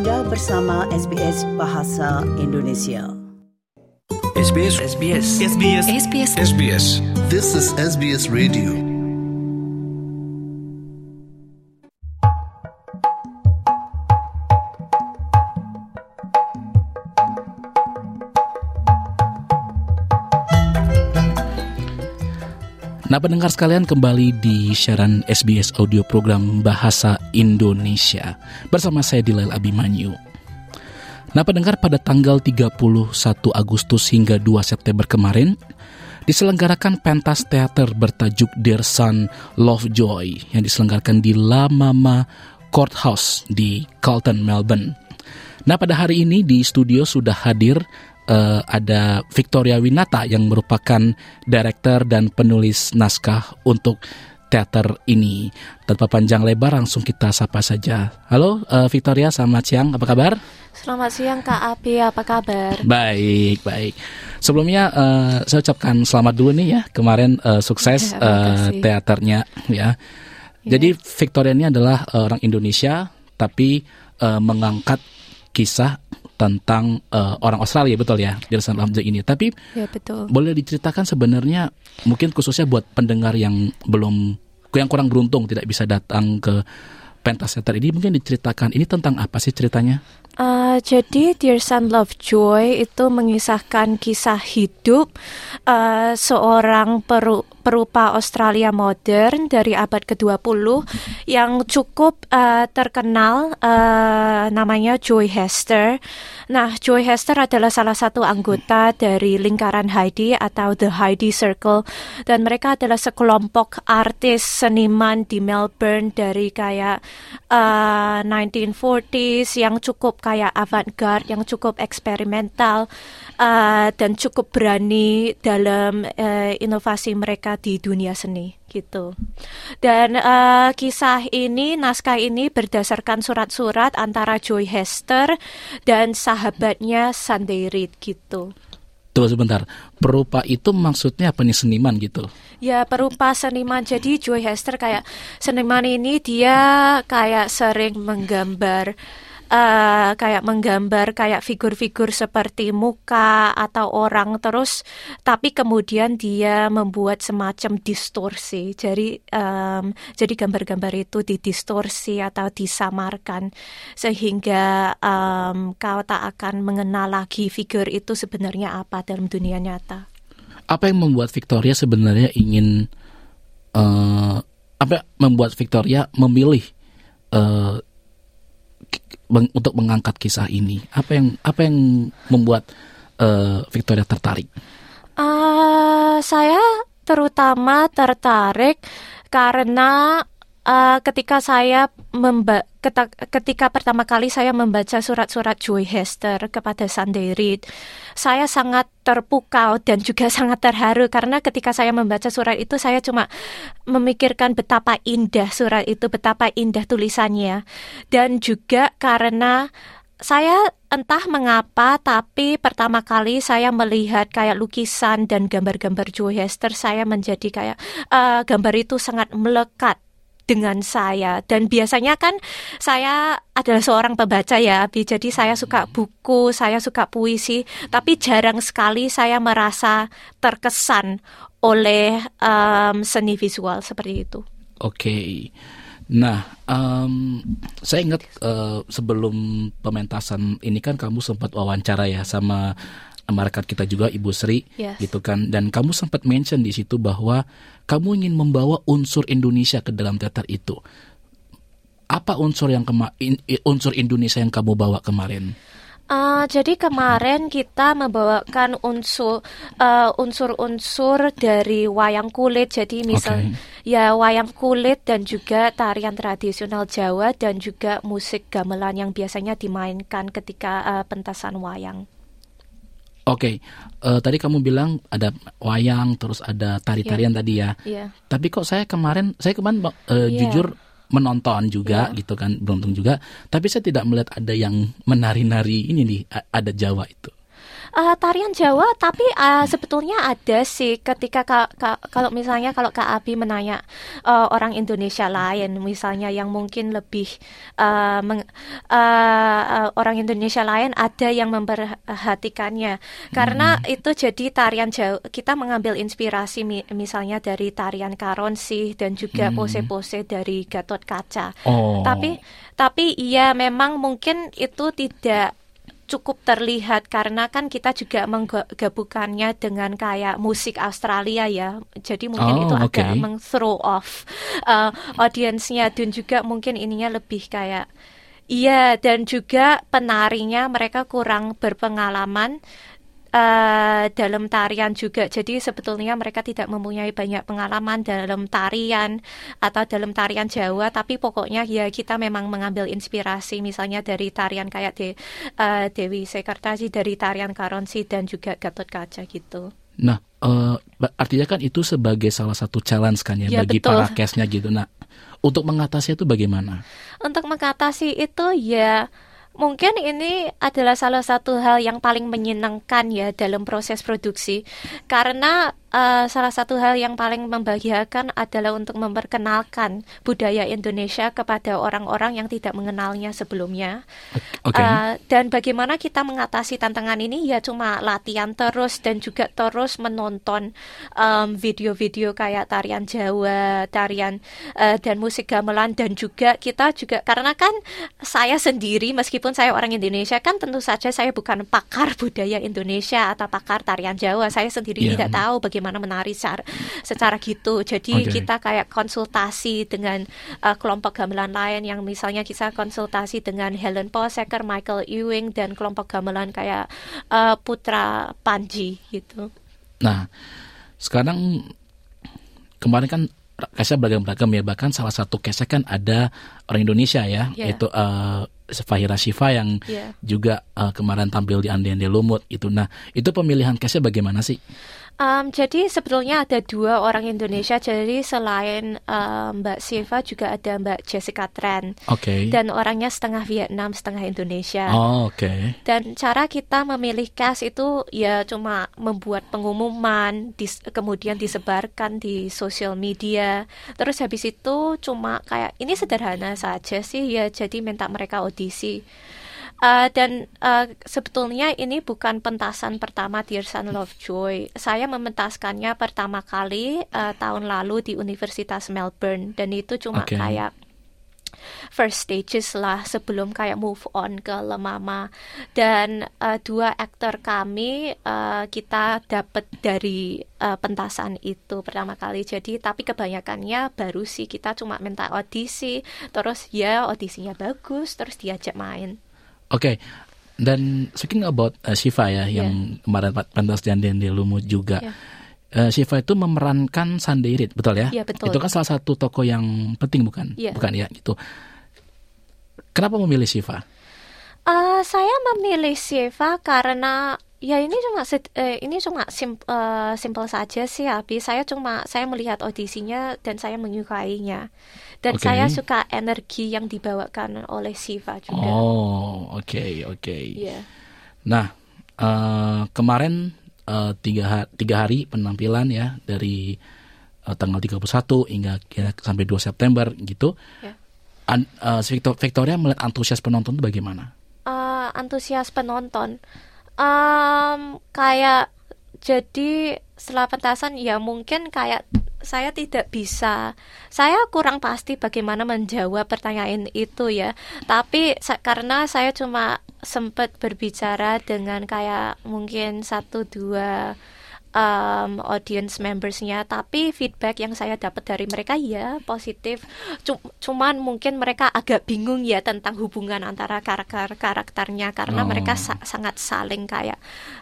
Anda bersama SBS Bahasa Indonesia. SBS SBS SBS SBS SBS This is SBS Radio. Nah pendengar sekalian kembali di siaran SBS audio program Bahasa Indonesia. Bersama saya Dilail Abimanyu. Nah pendengar pada tanggal 31 Agustus hingga 2 September kemarin Diselenggarakan pentas teater bertajuk Dear Son Lovejoy Yang diselenggarakan di La Mama Courthouse di Carlton, Melbourne Nah pada hari ini di studio sudah hadir eh, ada Victoria Winata yang merupakan director dan penulis naskah untuk teater ini. Tanpa panjang lebar langsung kita sapa saja. Halo eh, Victoria, selamat siang. Apa kabar? Selamat siang Kak Abi, apa kabar? Baik, baik. Sebelumnya eh, saya ucapkan selamat dulu nih ya. Kemarin eh, sukses Ya, makasih. teaternya ya. Jadi Victoria ini adalah orang Indonesia tapi eh, mengangkat kisah tentang eh, orang Australia betul ya San Lamjo ini. Tapi Ya betul. boleh diceritakan sebenarnya mungkin khususnya buat pendengar yang belum yang kurang beruntung tidak bisa datang ke pentas teater ini mungkin diceritakan ini tentang apa sih ceritanya? Uh, jadi Dear Son Lovejoy itu mengisahkan kisah hidup uh, seorang peru- perupa Australia modern dari abad ke-20 yang cukup uh, terkenal uh, namanya Joy Hester. Nah, Joy Hester adalah salah satu anggota dari lingkaran Heidi atau The Heidi Circle dan mereka adalah sekelompok artis seniman di Melbourne dari kayak uh, 1940s yang cukup kayak avant-garde, yang cukup eksperimental uh, dan cukup berani dalam uh, inovasi mereka di dunia seni gitu. Dan uh, kisah ini, naskah ini berdasarkan surat-surat antara Joy Hester dan sahabatnya Sunday Reid gitu. Tunggu sebentar. Perupa itu maksudnya apa nih seniman gitu? Ya perupa seniman jadi Joy Hester kayak seniman ini dia kayak sering menggambar eh, kayak menggambar kayak figur-figur seperti muka atau orang terus tapi kemudian dia membuat semacam distorsi jadi em, jadi gambar-gambar itu didistorsi atau disamarkan sehingga em, kau tak akan mengenal lagi figur itu sebenarnya apa dalam dunia nyata. Apa yang membuat Victoria sebenarnya ingin eh apa membuat Victoria memilih meng- untuk mengangkat kisah ini? Apa yang apa yang membuat eh, Victoria tertarik? Eh, saya terutama tertarik karena eh, ketika saya memba ketika pertama kali saya membaca surat-surat Joy Hester kepada Sunday Reid, saya sangat terpukau dan juga sangat terharu karena ketika saya membaca surat itu saya cuma memikirkan betapa indah surat itu, betapa indah tulisannya. Dan juga karena saya entah mengapa, tapi pertama kali saya melihat kayak lukisan dan gambar-gambar Joe Hester, saya menjadi kayak eh, gambar itu sangat melekat dengan saya. Dan biasanya kan saya adalah seorang pembaca ya Abi. Jadi saya suka buku saya suka puisi. Tapi jarang sekali saya merasa terkesan oleh em, seni visual seperti itu. Oke. Nah, em, saya ingat eh, sebelum pementasan ini kan kamu sempat wawancara ya sama rekan kita juga Ibu Sri, Yes. gitu kan. Dan kamu sempat mention di situ bahwa kamu ingin membawa unsur Indonesia ke dalam teater itu. Apa unsur yang kema in- unsur Indonesia yang kamu bawa kemarin? Ah, jadi kemarin kita membawakan unsur eh, unsur-unsur dari wayang kulit. Jadi misal Oke. ya wayang kulit dan juga tarian tradisional Jawa dan juga musik gamelan yang biasanya dimainkan ketika eh, pentasan wayang. Oke, eh, tadi kamu bilang ada wayang, terus ada tari-tarian tadi ya. Iya. Tapi kok saya kemarin, saya kemarin eh, Iya. jujur menonton juga gitu kan, beruntung juga. Tapi saya tidak melihat ada yang menari-nari ini nih, ada Jawa itu. Uh, tarian Jawa, tapi uh, sebetulnya ada sih ketika ka, ka, kalau misalnya kalau Kak Abi menanya uh, orang Indonesia lain, misalnya yang mungkin lebih uh, meng, uh, uh, orang Indonesia lain ada yang memperhatikannya, karena hmm. itu jadi tarian Jawa kita mengambil inspirasi mi, misalnya dari tarian Karonsi dan juga hmm. pose-pose dari Gatot Kaca. Oh. Tapi tapi iya memang mungkin itu tidak cukup terlihat karena kan kita juga menggabungkannya dengan kayak musik Australia ya. Jadi mungkin oh, itu okay. agak meng-throw off uh, audiensnya dan juga mungkin ininya lebih kayak Iya, dan juga penarinya mereka kurang berpengalaman uh, dalam tarian juga. Jadi sebetulnya mereka tidak mempunyai banyak pengalaman dalam tarian atau dalam tarian Jawa, tapi pokoknya ya kita memang mengambil inspirasi misalnya dari tarian kayak De, uh, Dewi Sekartasi, dari tarian Karonsi dan juga Gatot Kaca gitu. Nah, uh, artinya kan itu sebagai salah satu challenge kan ya, ya bagi betul. para gitu. Nah, untuk mengatasi itu bagaimana? Untuk mengatasi itu ya Mungkin ini adalah salah satu hal yang paling menyenangkan ya dalam proses produksi. Karena uh, salah satu hal yang paling membahagiakan adalah untuk memperkenalkan budaya Indonesia kepada orang-orang yang tidak mengenalnya sebelumnya. Okay. Uh, dan bagaimana kita mengatasi tantangan ini ya cuma latihan terus dan juga terus menonton video-video um, kayak tarian Jawa, tarian uh, dan musik gamelan dan juga kita juga karena kan saya sendiri meskipun saya orang Indonesia kan tentu saja saya bukan pakar budaya Indonesia atau pakar tarian Jawa. Saya sendiri yeah. tidak tahu bagaimana bagaimana menari secara, secara gitu. Jadi okay. kita kayak konsultasi dengan uh, kelompok gamelan lain yang misalnya kita konsultasi dengan Helen Posecker, Michael Ewing dan kelompok gamelan kayak uh, Putra Panji gitu. Nah, sekarang kemarin kan case beragam-beragam ya bahkan salah satu case kan ada orang Indonesia ya yeah. yaitu uh, Fahira Shiva yang yeah. juga uh, kemarin tampil di Ande Ande Lumut itu nah itu pemilihan case bagaimana sih? Um, jadi sebetulnya ada dua orang Indonesia. Jadi selain um, Mbak Siva juga ada Mbak Jessica Tran. Oke. Okay. Dan orangnya setengah Vietnam, setengah Indonesia. Oh, oke. Okay. Dan cara kita memilih cast itu ya cuma membuat pengumuman, dis kemudian disebarkan di sosial media. Terus habis itu cuma kayak ini sederhana saja sih ya. Jadi minta mereka audisi. Uh, dan uh, sebetulnya ini bukan pentasan pertama Love Lovejoy. Saya mementaskannya pertama kali uh, tahun lalu di Universitas Melbourne dan itu cuma okay. kayak first stages lah sebelum kayak move on ke Lemama dan uh, dua aktor kami uh, kita dapat dari uh, pentasan itu pertama kali jadi tapi kebanyakannya baru sih kita cuma minta audisi terus ya audisinya bagus terus diajak main Oke. Okay. Dan speaking about uh, Shiva ya, yeah. yang kemarin pentas dan di Lumut juga. Yeah. Uh, Shiva itu memerankan Sandeirit, betul ya? Iya, betul. Itu kan salah satu toko yang penting bukan? Yeah. Bukan ya, gitu. Kenapa memilih Shiva? Uh, saya memilih Shiva karena Ya ini cuma eh, ini cuma sim, uh, simple saja sih Abi. Saya cuma saya melihat audisinya dan saya menyukainya. Dan okay. saya suka energi yang dibawakan oleh Siva juga. Oh, oke okay, oke. Okay. Yeah. Nah, uh, kemarin uh, tiga, tiga hari penampilan ya dari uh, tanggal 31 hingga ya, sampai 2 September gitu. Yeah. An, uh, Victoria melihat antusias penonton itu bagaimana? Uh, antusias penonton um, kayak jadi setelah pentasan ya mungkin kayak saya tidak bisa saya kurang pasti bagaimana menjawab pertanyaan itu ya tapi karena saya cuma sempat berbicara dengan kayak mungkin satu dua um, audience membersnya. Tapi feedback yang saya dapat dari mereka ya positif. Cuman mungkin mereka agak bingung ya tentang hubungan antara karakter karakternya. Karena oh. mereka sa sangat saling kayak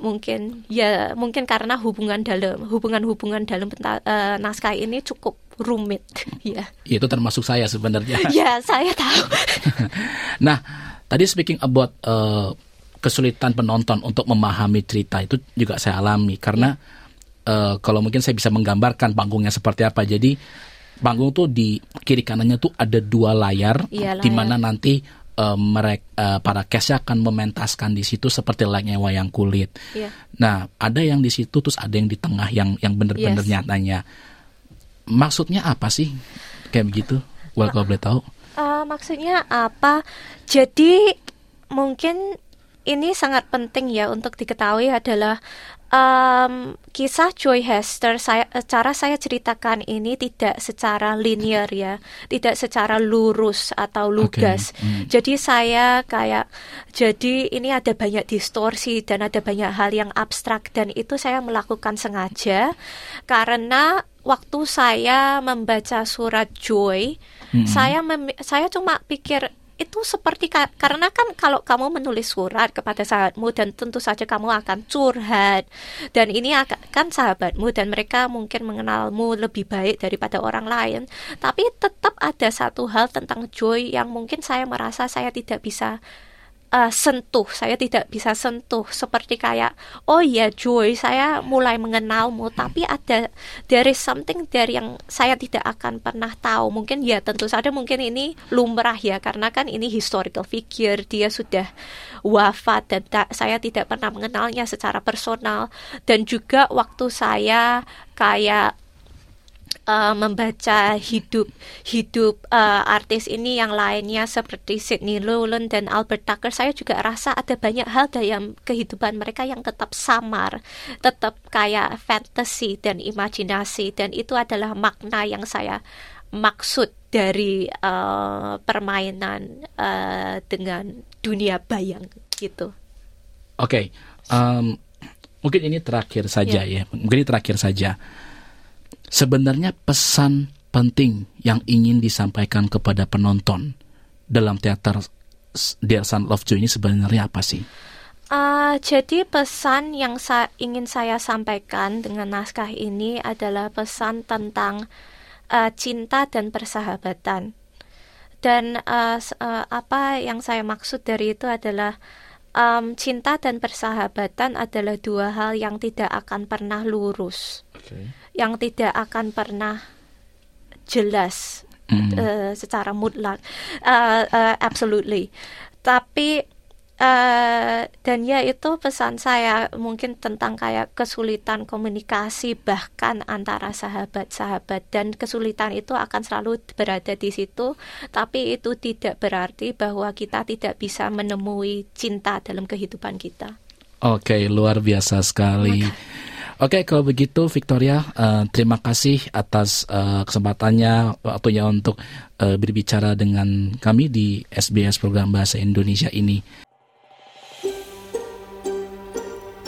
mungkin ya mungkin karena hubungan dalam hubungan-hubungan dalam uh, naskah ini cukup rumit. Ya. ya. Itu termasuk saya sebenarnya. Ya saya tahu. Nah tadi speaking about uh, kesulitan penonton untuk memahami cerita itu juga saya alami karena uh, kalau mungkin saya bisa menggambarkan panggungnya seperti apa. Jadi panggung tuh di kiri kanannya tuh ada dua layar, iya, di mana nanti uh, mereka uh, para case akan mementaskan di situ seperti layaknya wayang kulit. Iya. Nah, ada yang di situ terus ada yang di tengah yang yang benar-benar Yes. nyatanya. Maksudnya apa sih? Kayak begitu? Well, kalau boleh tahu. Eh, maksudnya apa? Jadi mungkin ini sangat penting ya untuk diketahui adalah em, kisah Joy Hester. Saya eh, cara saya ceritakan ini tidak secara linear ya, tidak secara lurus atau lugas. Hmm. Jadi saya kayak jadi ini ada banyak distorsi dan ada banyak hal yang abstrak dan itu saya melakukan sengaja karena waktu saya membaca surat Joy, saya mem- saya cuma pikir itu seperti ka- karena kan kalau kamu menulis surat kepada sahabatmu dan tentu saja kamu akan curhat. Dan ini akan kan sahabatmu dan mereka mungkin mengenalmu lebih baik daripada orang lain. Tapi tetap ada satu hal tentang joy yang mungkin saya merasa saya tidak bisa uh, sentuh, saya tidak bisa sentuh. Seperti kayak oh ya Joy, saya mulai mengenalmu. Tapi ada there is something dari yang saya tidak akan pernah tahu. Mungkin ya tentu saja mungkin ini lumrah ya. Karena kan ini historical figure, dia sudah wafat dan ta- saya tidak pernah mengenalnya secara personal. Dan juga waktu saya kayak uh, membaca hidup hidup uh, artis ini yang lainnya seperti Sydney Lowland dan Albert Tucker saya juga rasa ada banyak hal dalam kehidupan mereka yang tetap samar tetap kayak fantasy dan imajinasi dan itu adalah makna yang saya maksud dari uh, permainan uh, dengan dunia bayang gitu Oke, em, mungkin ini terakhir saja ya. Mungkin ini terakhir saja. Sebenarnya pesan penting yang ingin disampaikan kepada penonton dalam teater Dear Son Love Joy ini sebenarnya apa sih? Uh, jadi pesan yang sa ingin saya sampaikan dengan naskah ini adalah pesan tentang uh, cinta dan persahabatan. Dan uh, uh, apa yang saya maksud dari itu adalah um, cinta dan persahabatan adalah dua hal yang tidak akan pernah lurus, yang tidak akan pernah jelas Hmm. eh, secara mutlak, Eh, eh, absolutely. Tapi eh, dan ya itu pesan saya mungkin tentang kayak kesulitan komunikasi bahkan antara sahabat-sahabat dan kesulitan itu akan selalu berada di situ. Tapi itu tidak berarti bahwa kita tidak bisa menemui cinta dalam kehidupan kita. Oke, luar biasa sekali. Oke, kalau begitu Victoria, eh, terima kasih atas eh, kesempatannya, waktunya untuk eh, berbicara dengan kami di SBS program Bahasa Indonesia ini.